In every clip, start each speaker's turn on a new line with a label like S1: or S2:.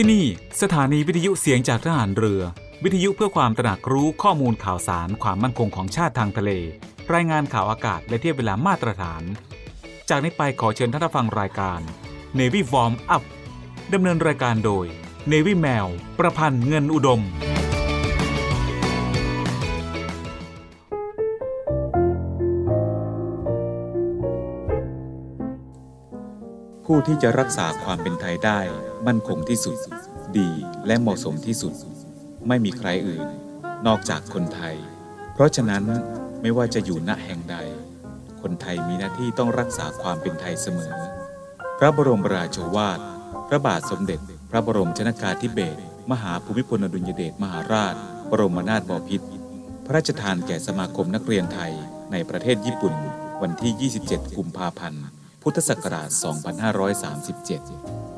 S1: ที่นี่สถานีวิทยุเสียงจากทหารเรือ วิทยุเพื่อความตระหนักรู้ข้อมูลข่าวสารความมั่นคงของชาติทางทะเล รายงานข่าวอากาศและเทียบเวลามาตรฐาน จากนี้ไปขอเชิญท่านฟังรายการ Navy Warm Up ดำเนินรายการโดย Navy แมว ประพันธ์เงินอุดม
S2: ผู้ที่จะรักษาความเป็นไทยได้ มั่นคงที่สุด ดีและเหมาะสมที่สุด ไม่มีใครอื่น นอกจากคนไทย เพราะฉะนั้นไม่ว่าจะอยู่ณแห่งใด คนไทยมีหน้าที่ต้องรักษาความเป็นไทยเสมอ พระบรมราโชวาท พระบาทสมเด็จ พระบรมชนากาธิเบศรมหาภูมิพลอดุลยเดชมหาราช บรมนาถบพิตรพระราชทานแก่สมาคมนักเรียนไทยในประเทศญี่ปุ่น วันที่ 27 กุมภาพันธ์ พุทธศักราช 2537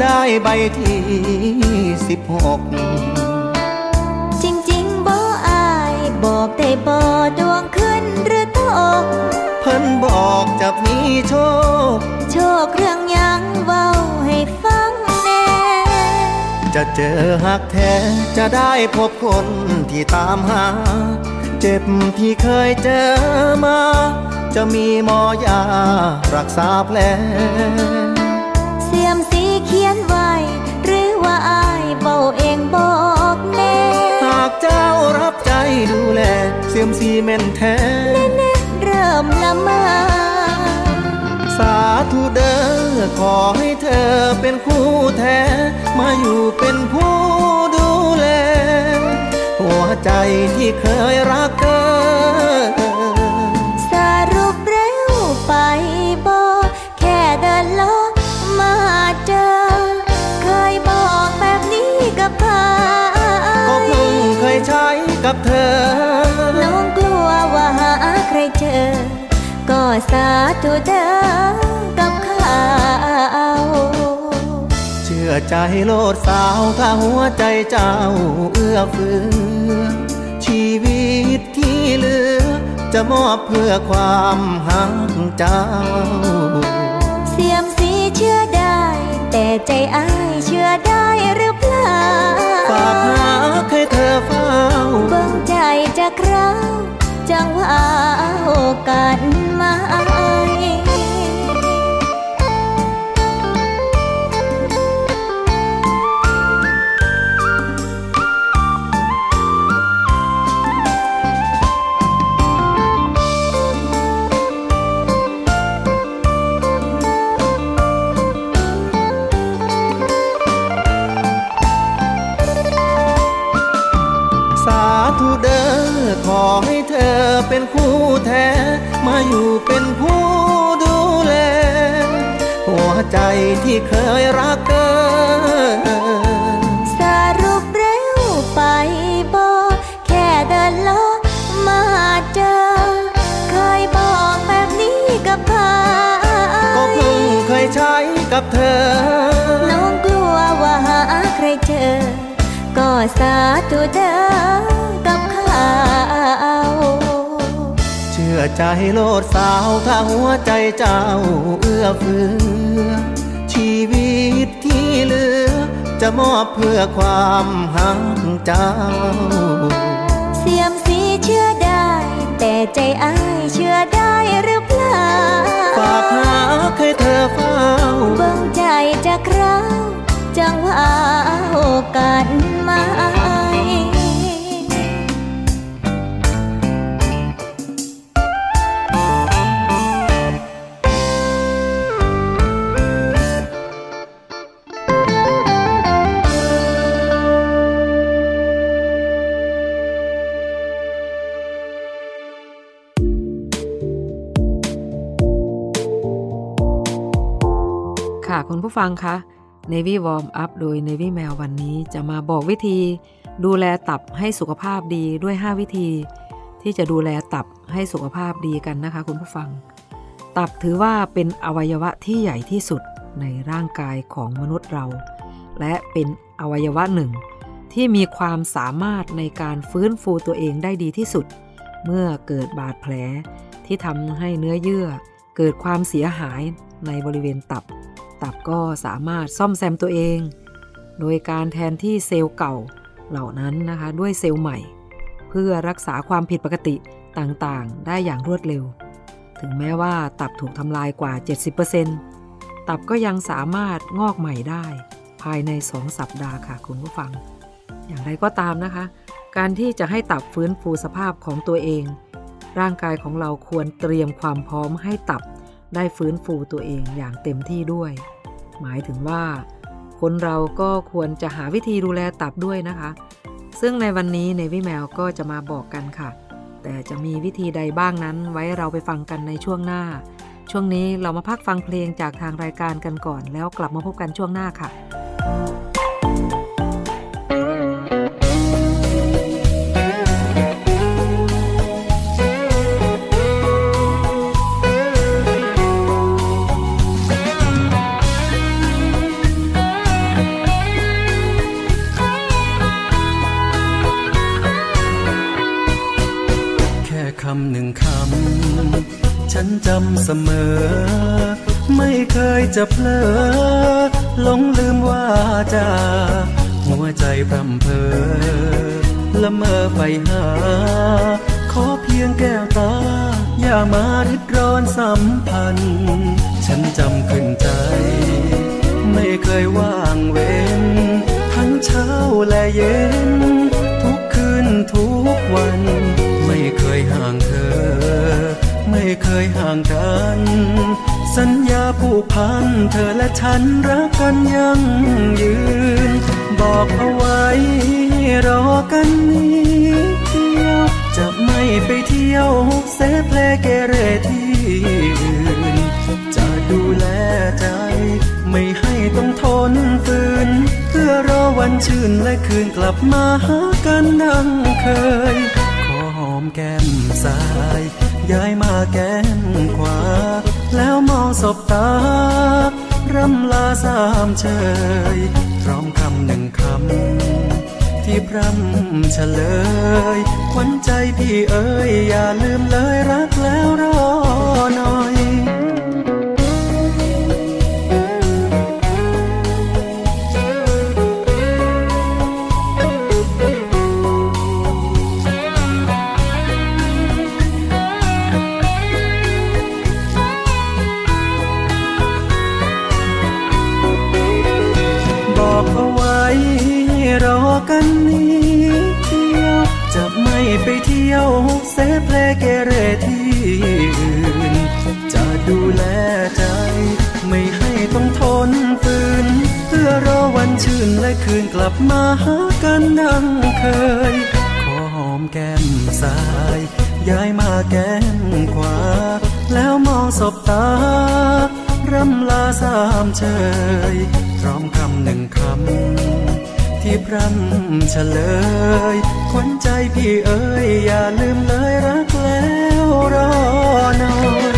S3: ได้ใบที่สิบหก
S4: จริงๆบ่อายบอกได้บ่ดวงขึ้นหรือตก
S3: เพิ่นบอกจะมีโชค
S4: โชคเรื่องหยังเว้าให้ฟังแน่
S3: จะเจอหักแท้จะได้พบคนที่ตามหา เจ็บที่เคยเจอมา จะมีหมอยารักษาแผล ดูแล เสียมซีแม่นแท้
S4: เริ่มละมา
S3: สาธุเด้อขอให้เธอเป็นคู่แท้ มาอยู่เป็นผู้ดูแล หัวใจที่เคยรักเธอ
S4: สา
S3: ธุ
S4: เด้อกับเขา
S3: เชื่อใจโลดสาวถ้าหัวใจเจ้าเอื้อเฟื้อชีวิตที่เหลือ จะมอบเพื่อความหักเจ้า
S4: เสียมสีเชื่อได้ แต่ใจอ้ายเชื่อได้หรือเปล่า
S3: ฝากหาให้เธอเฝ้า
S4: เบิ่งใจจะคราว จังว่าโอกาสมา
S3: สาธุ ให้เธอเป็นคู่แท้ มาอยู่เป็นผู้ดูแล หัวใจที่เคยรักเกิน
S4: สรุปเร็วไปบอกแค่เดินลอมาเจอ เคยบอกแบบนี้กับใคร
S3: ก็เพิ่งเคยใช้กับเธอ
S4: น้องกลัวว่าหาใครเจอ ก็สาธุเด้อกับเขา
S3: เชื่อใจโลดสาวถ้าหัวใจเจ้าเอื้อเฟื้อ ชีวิตที่เหลือ จะมอบเพื่อความหักเจ้า
S4: เสียมสีเชื่อได้ แต่ใจอ้ายเชื่อได้หรือเปล่า
S3: ฝากหาให้เธอเฝ้า
S4: เบิ่งใจจะคราว จังว่าโอกาสมา
S5: ค่ะคุณผู้ฟังคะ Navy Warm Up โดย Navy Mail วันนี้จะมาบอกวิธี ดูแลตับให้สุขภาพดีด้วย 5 วิธี ที่จะดูแลตับให้สุขภาพดีกันนะคะ คุณผู้ฟัง ตับถือว่าเป็นอวัยวะที่ใหญ่ที่สุดในร่างกายของมนุษย์เรา และเป็นอวัยวะหนึ่ง ที่มีความสามารถในการฟื้นฟูตัวเองได้ดีที่สุด เมื่อเกิดบาดแผลที่ทำให้เนื้อเยื่อเกิดความเสียหายในบริเวณตับ ตับก็สามารถซ่อมแซมตัวเอง โดยการแทนที่เซลล์เก่าเหล่านั้นนะคะด้วยเซลล์ใหม่ เพื่อรักษาความผิดปกติต่างๆ ได้อย่างรวดเร็ว ถึงแม้ว่าตับถูกทำลายกว่า 70%ตับก็ยังสามารถงอกใหม่ได้ ภายใน 2 สัปดาห์ค่ะคุณผู้ฟัง อย่างไรก็ตามนะคะ การที่จะให้ตับฟื้นฟูสภาพของตัวเอง ร่างกายของเราควรเตรียมความพร้อมให้ตับ ได้ฟื้นฟูตัวเองอย่างเต็มที่ด้วย หมายถึงว่า คนเราก็ควรจะหาวิธีดูแลตับด้วยนะคะ ซึ่งในวันนี้ในวิแมวก็จะมาบอกกันค่ะ แต่จะมีวิธีใดบ้างนั้นไว้เราไปฟังกันในช่วงหน้า ช่วงนี้เรามาพักฟังเพลงจากทางรายการกันก่อน แล้วกลับมาพบกันช่วงหน้าค่ะำ
S6: เสมอ ไม่เคยจะเพลอหลงลืมว่าจาหัวใจพร่ำเพอละเมอไปหา ขอเพียงแก้วตา อย่ามาริดร้อนสัมพันธ์ ฉันจำขึ้นใจ ไม่เคยว่างเว้น ทั้งเช้าและเย็น ทุกคืนทุกวัน ไม่เคยห่างเธอ ไม่เคยห่างกัน สัญญาผูกพันเธอและฉันรักกันยังยืน บอกเอาไว้รอกันนิดเดียว จะไม่ไปเที่ยวเสเพลเกเรที่อื่น จะดูแลใจ ไม่ให้ต้องทนฝืนเพื่อรอวันชื่นและคืนกลับมาหากันดังเคย แก้มซ้ายย้ายมาแก้มขวา แล้วมองสบตารำลาสามเชยพร้อมคำหนึ่งคำ ที่พร่ำเฉลยขวัญใจพี่เอ๋ยอย่าลืมเลยรักแล้วรอหน่อย ชื่นและคืนกลับมาหากันดังเคย ขอหอมแก้มซ้าย ย้ายมาแก้มขวา แล้วมองสบตารำลาสามเชยพร้อมคำหนึ่งคำ ที่พรำเฉลยขวัญใจพี่เอ๋ยอย่าลืมเลยรักแล้วรอหน่อย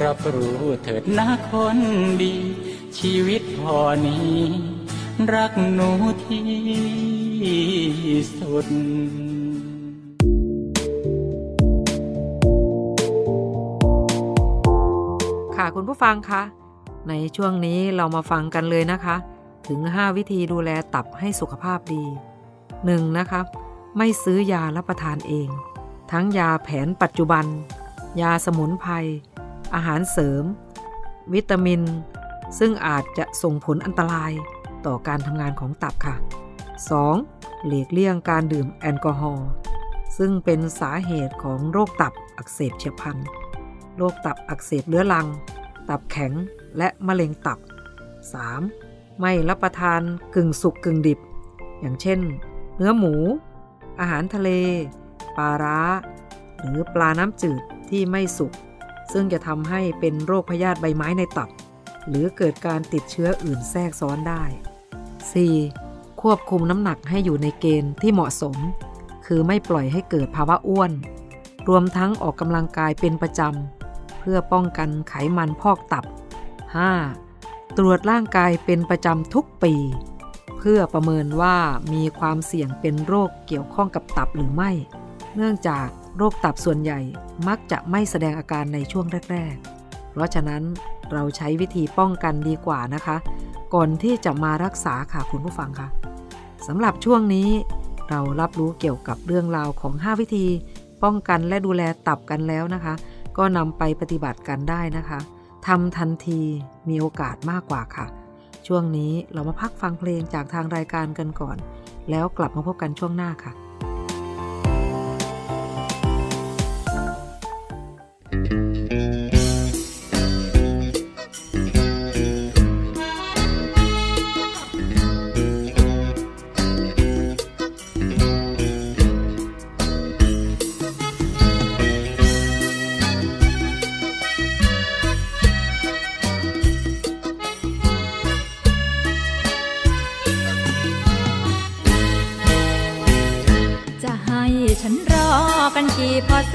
S7: รับรู้เถิดนะคนดี ชีวิตพอนี้ รักหนูที่สุด
S5: ค่ะคุณผู้ฟังคะ ในช่วงนี้เรามาฟังกันเลยนะคะ ถึง 5 วิธีดูแลตับให้สุขภาพดี 1. นะครับไม่ซื้อยารับประทานเอง ทั้งยาแผนปัจจุบัน ยาสมุนไพร อาหารเสริม วิตามิน ซึ่งอาจจะส่งผลอันตรายต่อการทำงานของตับค่ะ 2. หลีกเลี่ยงการดื่มแอลกอฮอล์ซึ่งเป็นสาเหตุของโรคตับอักเสบเฉียบพลันโรคตับอักเสบเรื้อรัง ตับแข็งและมะเร็งตับ 3. ไม่รับประทานกึ่งสุกกึ่งดิบ อย่างเช่น เนื้อหมู อาหารทะเล ปลาร้า หรือปลาน้ำจืดที่ไม่สุก ซึ่งจะทำให้เป็นโรคพยาธิใบไม้ในตับ หรือเกิดการติดเชื้ออื่นแทรกซ้อนได้ 4. ควบคุมน้ำหนักให้อยู่ในเกณฑ์ที่เหมาะสม คือไม่ปล่อยให้เกิดภาวะอ้วน รวมทั้งออกกำลังกายเป็นประจำ เพื่อป้องกันไขมันพอกตับ 5. ตรวจร่างกายเป็นประจำทุกปี เพื่อประเมินว่ามีความเสี่ยงเป็นโรคเกี่ยวข้องกับตับหรือไม่ เนื่องจาก โรคตับส่วนใหญ่มักจะไม่แสดงอาการในช่วงแรก ๆ เพราะฉะนั้นเราใช้วิธีป้องกันดีกว่านะคะ ก่อนที่จะมารักษาค่ะคุณผู้ฟังคะสำหรับช่วงนี้เรารับรู้เกี่ยวกับเรื่องราวของ 5 วิธี ป้องกันและดูแลตับกันแล้วนะคะ ก็นำไปปฏิบัติกันได้นะคะทำทันทีมีโอกาสมากกว่าค่ะ ช่วงนี้เรามาพักฟังเพลงจากทางรายการกันก่อน แล้วกลับมาพบกันช่วงหน้าค่ะ
S8: จะ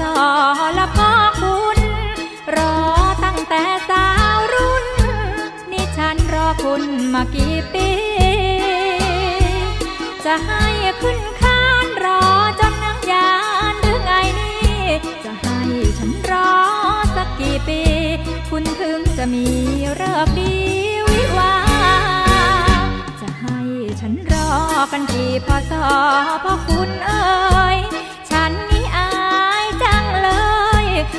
S8: กี่พศละพ่อคุณ รอตั้งแต่สาวรุ่น นี่ฉันรอคุณมากี่ปี จะให้ขึ้นคานรอจนนังยานหรือไงนี่ จะให้ฉันรอสักกี่ปี คุณถึงจะมีเลิกดีวิวา จะให้ฉันรอกันกี่พศพ่อคุณเอ่ย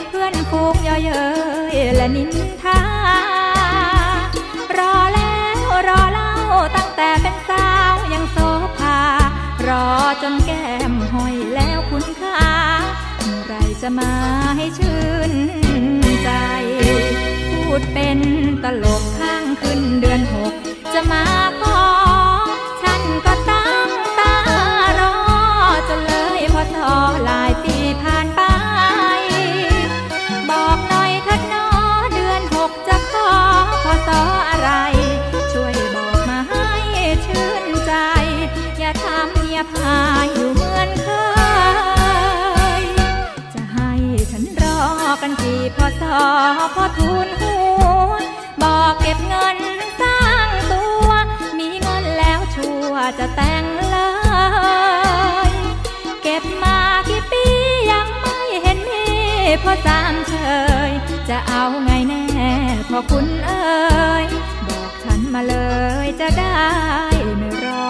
S8: เพื่อนฟูงเย่อเย้ยและนินทารอแล้วรอเล่าตั้งแต่เป็นสาวยังโซภารอจนแก้มห้อยแล้วคุณค่าเมื่อไรจะมาให้ชื่นใจ พูดเป็นตลกข้างขึ้นเดือนหกจะมาขอ สอพอทูลหัวบอกเก็บเงินสร้างตัว มีเงินแล้วชัวจะแต่งเลย เก็บมากี่ปียังไม่เห็นมีพอสามเชยจะเอาไงแน่พอคุณเอ่ยบอกฉันมาเลยจะได้ไม่รอ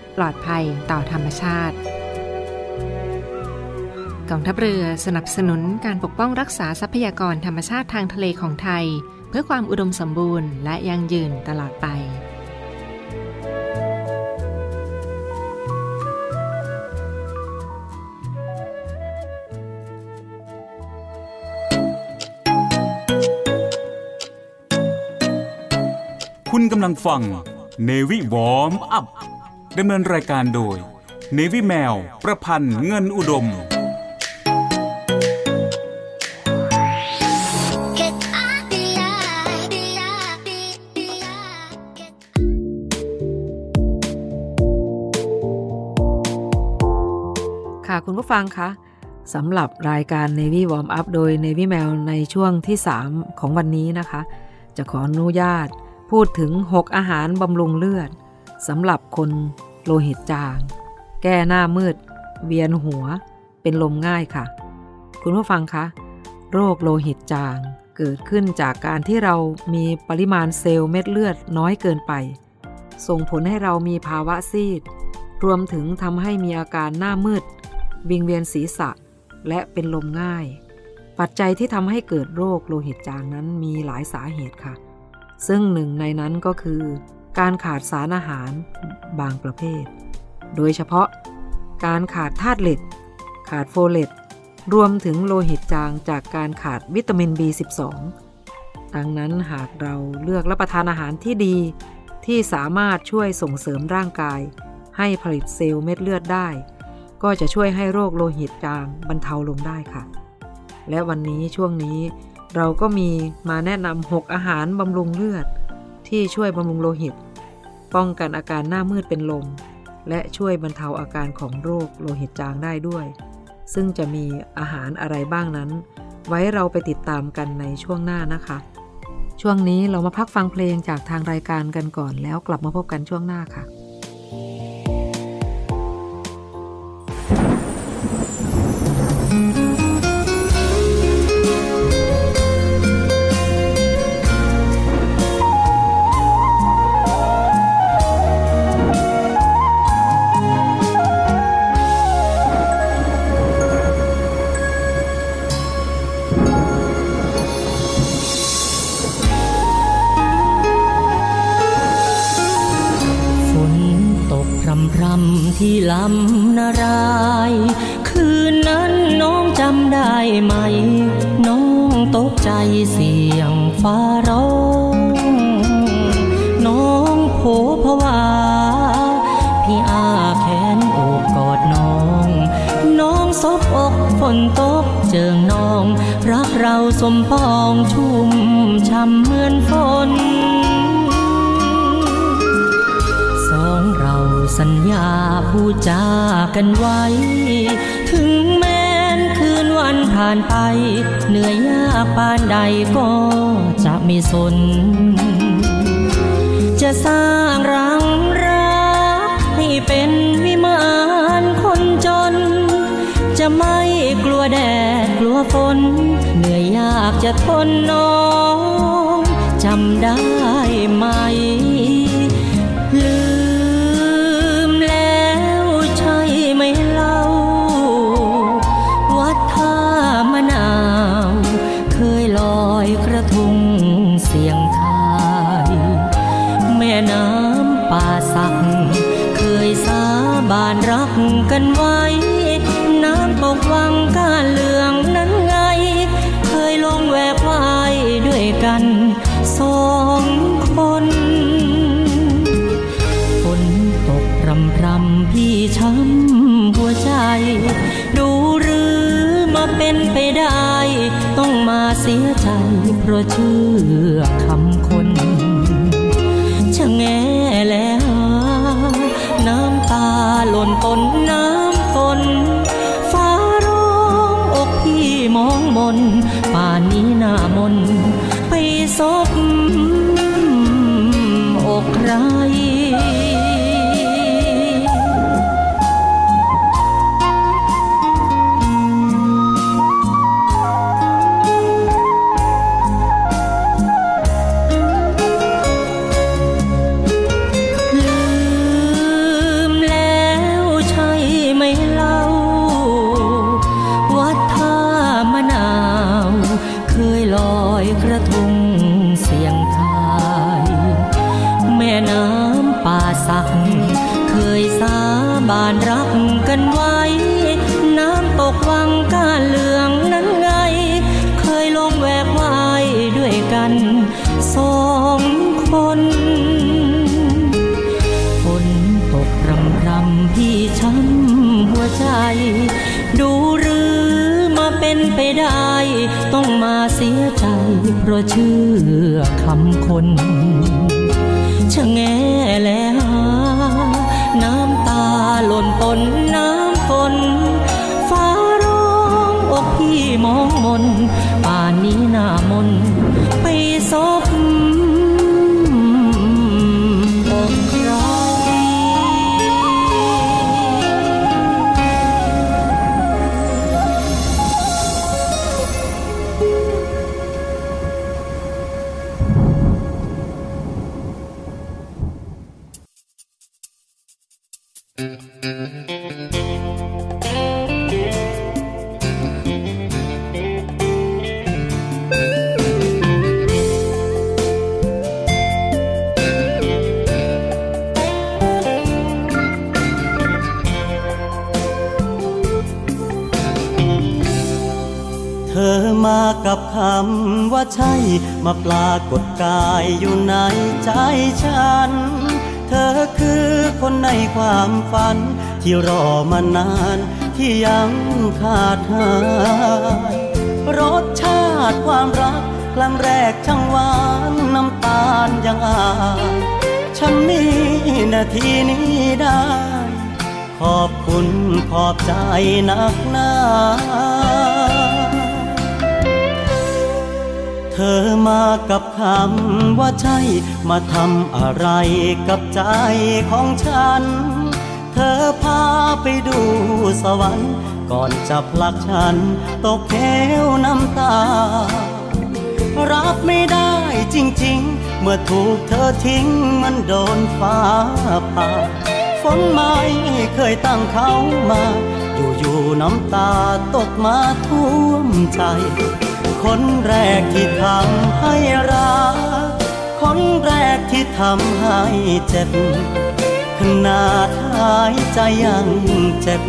S9: ปลอดภัยต่อธรรมชาติกองทัพเรือสนับสนุนการปกป้องรักษาทรัพยากรธรรมชาติทางทะเลของไทย เพื่อความอุดมสมบูรณ์และยั่งยืนตลอดไป
S2: คุณกำลังฟัง Navy Warm Up ดำเนินรายการโดย Navy แมว ประพันธ์เงินอุดม
S5: ค่ะคุณผู้ฟังคะสำหรับรายการ Navy Warm Up โดย Navy Mail ในช่วงที่ 3 ของวันนี้นะคะ จะขออนุญาตพูดถึง 6 อาหารบำรุงเลือด สำหรับคนโลหิตจาง แก้หน้ามืด เวียนหัว เป็นลมง่ายค่ะ คุณผู้ฟังคะ โรคโลหิตจางเกิดขึ้นจากการที่เรามีปริมาณเซลล์เม็ดเลือดน้อยเกินไป ส่งผลให้เรามีภาวะซีด รวมถึงทำให้มีอาการหน้ามืด วิงเวียนศีรษะ และเป็นลมง่าย ปัจจัยที่ทำให้เกิดโรคโลหิตจางนั้นมีหลายสาเหตุค่ะ ซึ่งหนึ่งในนั้นก็คือ การขาดสารอาหารบางประเภท โดยเฉพาะการขาดธาตุเหล็ก ขาดโฟเลต รวมถึงโลหิตจางจากการขาดวิตามิน B12 ดังนั้นหากเราเลือกรับประทานอาหารที่ดี ที่สามารถช่วยส่งเสริมร่างกาย ให้ผลิตเซลล์เม็ดเลือดได้ ก็จะช่วยให้โรคโลหิตจางบรรเทาลงได้ค่ะ และวันนี้ช่วงนี้เราก็มีมาแนะนำ6อาหารบำรุงเลือด ที่ช่วยบำรุงโลหิต ป้องกันอาการหน้ามืดเป็นลม และช่วยบรรเทาอาการของโรคโลหิตจางได้ด้วย ซึ่งจะมีอาหารอะไรบ้างนั้น ไว้เราไปติดตามกันในช่วงหน้านะคะ ช่วงนี้เรามาพักฟังเพลงจากทางรายการกันก่อนแล้วกลับมาพบกันช่วงหน้าค่ะ
S10: ที่ลำนาราย คืนนั้นน้องจำได้ไหม น้องตกใจเสียงฟ้าร้อง น้องโผผวา พี่อาแขนโอบกอดน้อง น้องซบอกฝนตกเจิงน้อง รักเราสมปองชุ่มช่ำเหมือนฝน สัญญาพูดจากันไว้ ถึงแม้นคืนวันผ่านไป เหนื่อยยากปานใดก็จะไม่สน จะสร้างรังรักให้เป็นวิมานคนจน จะไม่กลัวแดดกลัวฝน เหนื่อยยากจะทนน้องจำได้ไหม เชื่อคำคนชะแงแล้ว น้ำตาหล่นต้นน้ำฝนฟ้าร้องอกพี่มองมน ป่านนี้หน้ามน ไปซบ มากับคำว่าใช่ มาปรา
S11: กฏกายอยู่ในใจฉัน เธอคือคนในความฝัน ที่รอมานานที่ยังขาดหายรสชาติความรักครั้งแรกช่างหวานน้ำตาลยังอายฉันมีนาทีนี้ได้ ขอบคุณขอบใจนักหนา อมากับคำว่าใช่ มาทำอะไรกับใจของฉัน เธอพาไปดูสวรรค์ก่อนจะผลักฉัน ตกเหวน้ำตา รับไม่ได้จริงๆ เมื่อถูกเธอทิ้งมันโดนฟ้าผ่าฝนไม่เคยตั้งเขามา อยู่ๆน้ำตาตกมาท่วมใจ คนแรกที่ทำให้รัก คนแรกที่ทำให้เจ็บ ขนาดหายใจยังเจ็บ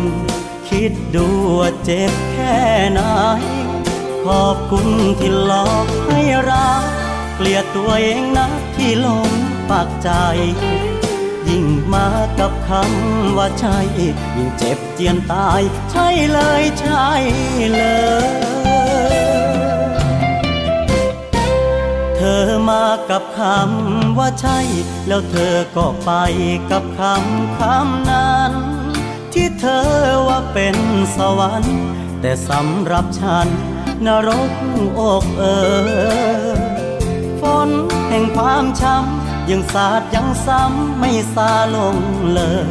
S11: คิดดูว่าเจ็บแค่ไหน ขอบคุณที่หลอกให้รัก เกลียดตัวเองนะที่ลงปากใจ ยิ่งมากับคำว่าใช่ ยิ่งเจ็บเจียนตาย ใช่เลยใช่เลย อมากับคำว่าใช่ แล้วเธอก็ไปกับคำคำนั้น ที่เธอว่าเป็นสวรรค์ แต่สำหรับฉันนรกอกเออฝนแห่งความช้ำยังสาดยังซ้ำไม่ซาลงเลย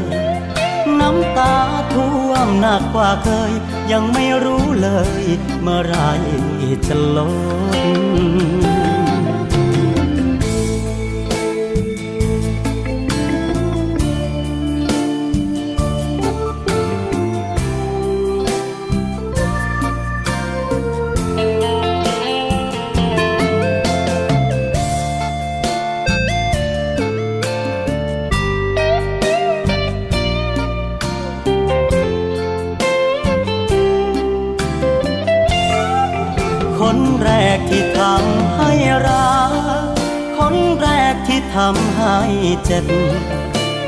S11: น้ำตาท่วมหนักกว่าเคย ยังไม่รู้เลย เมื่อไรจะลด ทำให้รักคนแรกที่ทำให้เจ็บ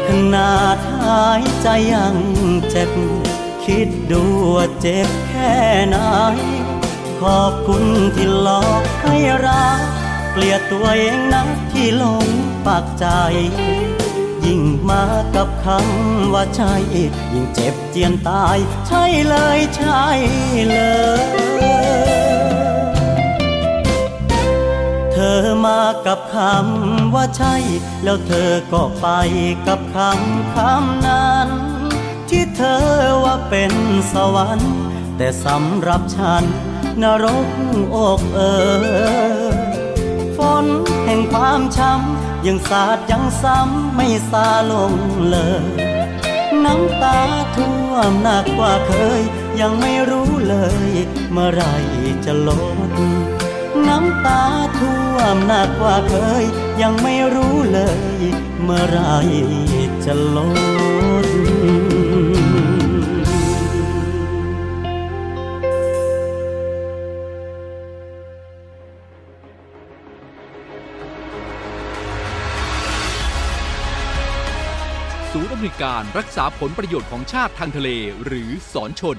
S11: ขนาดหายใจยังเจ็บ คิดดูว่าเจ็บแค่ไหน ขอบคุณที่หลอกให้รัก เกลียดตัวเองนะที่หลงปากใจ ยิ่งมากับคำว่าใช่ ยิ่งเจ็บเจียนตาย ใช่เลยใช่เลย อมากับคำว่าใช่ แล้วเธอก็ไปกับคำคำนั้น ที่เธอว่าเป็นสวรรค์ แต่สำหรับฉันนรกอกเออฝนแห่งความช้ำยังสาดยังซ้ำไม่ซาลงเลย น้ำตาท่วมหนักกว่าเคย ยังไม่รู้เลย เมื่อไรจะลด น้ำตาท่วมหนักกว่าเคย ยังไม่รู้เลย เมื่อไรจะลด
S12: ศูนย์อำนวยการรักษาผลประโยชน์ของชาติทางทะเลหรือสอนชน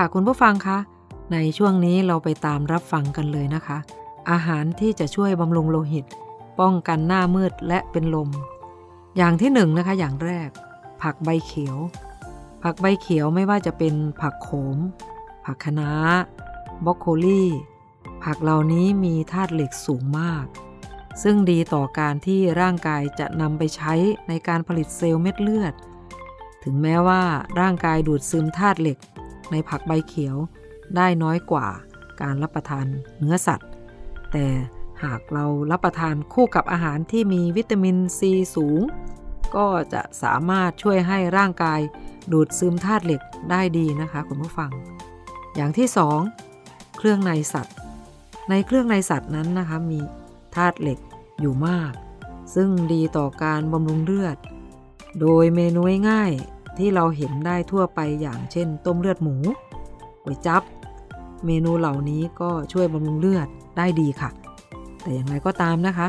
S5: ค่ะคุณผู้ฟังคะ ในช่วงนี้เราไปตามรับฟังกันเลยนะคะ อาหารที่จะช่วยบำรุงโลหิต ป้องกันหน้ามืดและเป็นลม อย่างที่หนึ่งนะคะ อย่างแรก ผักใบเขียว ผักใบเขียวไม่ว่าจะเป็นผักโขม ผักคะน้าบรอกโคลีผักเหล่านี้มีธาตุเหล็กสูงมาก ซึ่งดีต่อการที่ร่างกายจะนำไปใช้ในการผลิตเซลล์เม็ดเลือด ถึงแม้ว่าร่างกายดูดซึมธาตุเหล็ก ในผักใบเขียวได้น้อยกว่าการรับประทานเนื้อสัตว์ แต่หากเรารับประทานคู่กับอาหารที่มีวิตามินซีสูง ก็จะสามารถช่วยให้ร่างกายดูดซึมธาตุเหล็กได้ดีนะคะคุณผู้ฟัง อย่างที่2เครื่องในสัตว์ ในเครื่องในสัตว์นั้นนะคะมีธาตุเหล็กอยู่มาก ซึ่งดีต่อการบำรุงเลือด โดยเมนูง่าย ที่เราเห็นได้ทั่วไปอย่างเช่น ต้มเลือดหมูก๋วยจับ เมนูเหล่านี้ก็ช่วยบำรุงเลือดได้ดีค่ะ แต่อย่างไรก็ตามนะคะ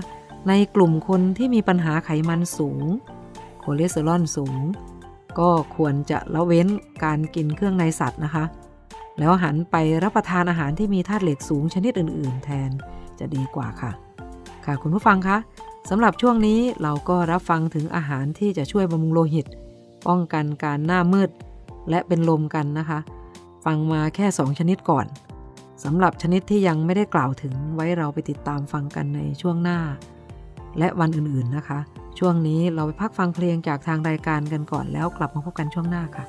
S5: ในกลุ่มคนที่มีปัญหาไขมันสูงคอเลสเตอรอลสูง ก็ควรจะละเว้นการกินเครื่องในสัตว์นะคะ แล้วหันไปรับประทานอาหารที่มีธาตุเหล็กสูงชนิดอื่น ๆ แทนจะดีกว่าค่ะ ค่ะคุณผู้ฟังคะสำหรับช่วงนี้เราก็รับฟังถึงอาหารที่จะช่วยบำรุงโลหิต ป้องกันการหน้ามืด และเป็นลมกันนะคะ ฟังมาแค่ 2 ชนิดก่อนสำหรับชนิดที่ยังไม่ได้กล่าวถึงไว้เราไปติดตามฟังกันในช่วงหน้า และวันอื่นๆนะคะ ช่วงนี้เราไปพักฟังเพลงจากทางรายการกันก่อนแล้วกลับมาพ
S13: บกันช่วงหน้าค่ะ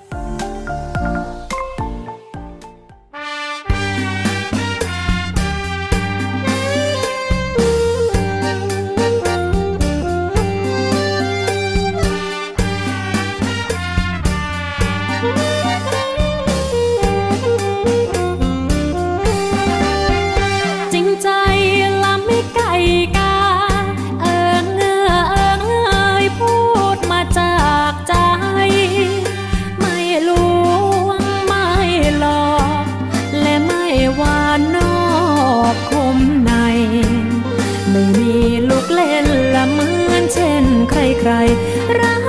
S13: ใค
S8: รรัก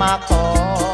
S8: มาข
S14: อ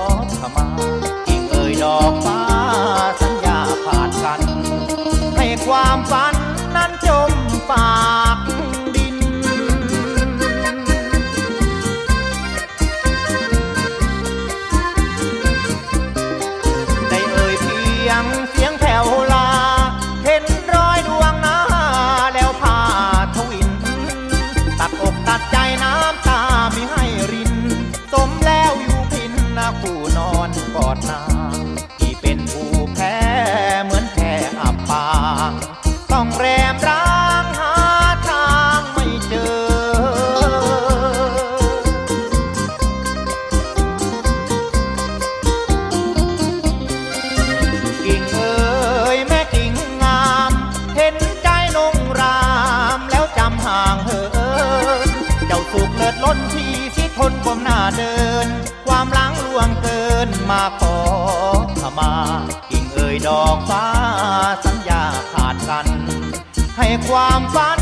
S14: ความฝัน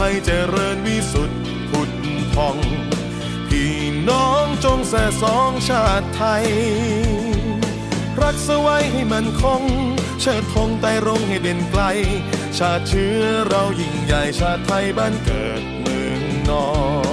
S15: ไทยเจริญวิสุ
S16: ทธิ์พุทธพอง พี่น้องจงแส่สองชาติไทย รักสไว้ให้มันคง เชิดธงไต่รงให้เด่นไกล ชาติเชื้อเรายิ่งใหญ่ชาติไทยบ้านเกิดเมืองนอน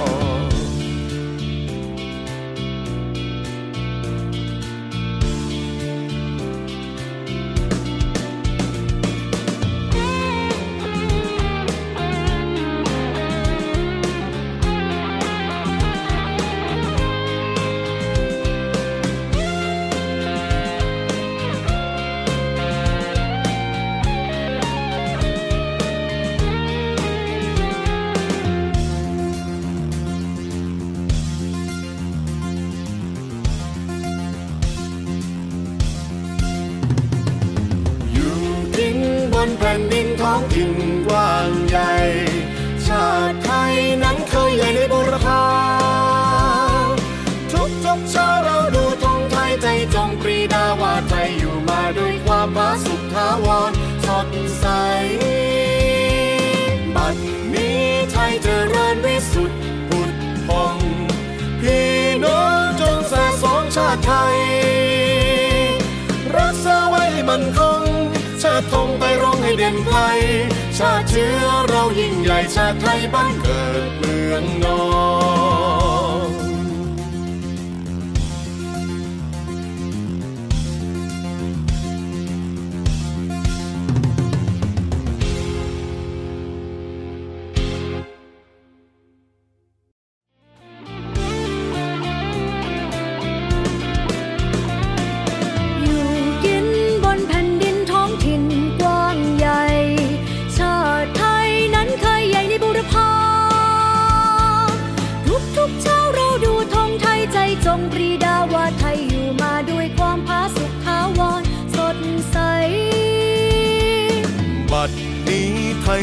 S16: กว้างใหญ่ ชาติไทยนั้นเคยใหญ่ในบุรพาทุกทุกเช้าเราดูธงไทยใจจงปรีดาว่าไทยอยู่มาด้วยความผาสุกทาวรสดใส บัดนี้ไทยเจริญวิสุทธิ์พุทธพงพี่น้องจงสะสงชาติไทย รักษาไว้มันคงชาติทงไปร้องให้เด่นไกล ชาติเชื้อเรายิ่งใหญ่ชาติไทยบ้านเกิดเมืองนอน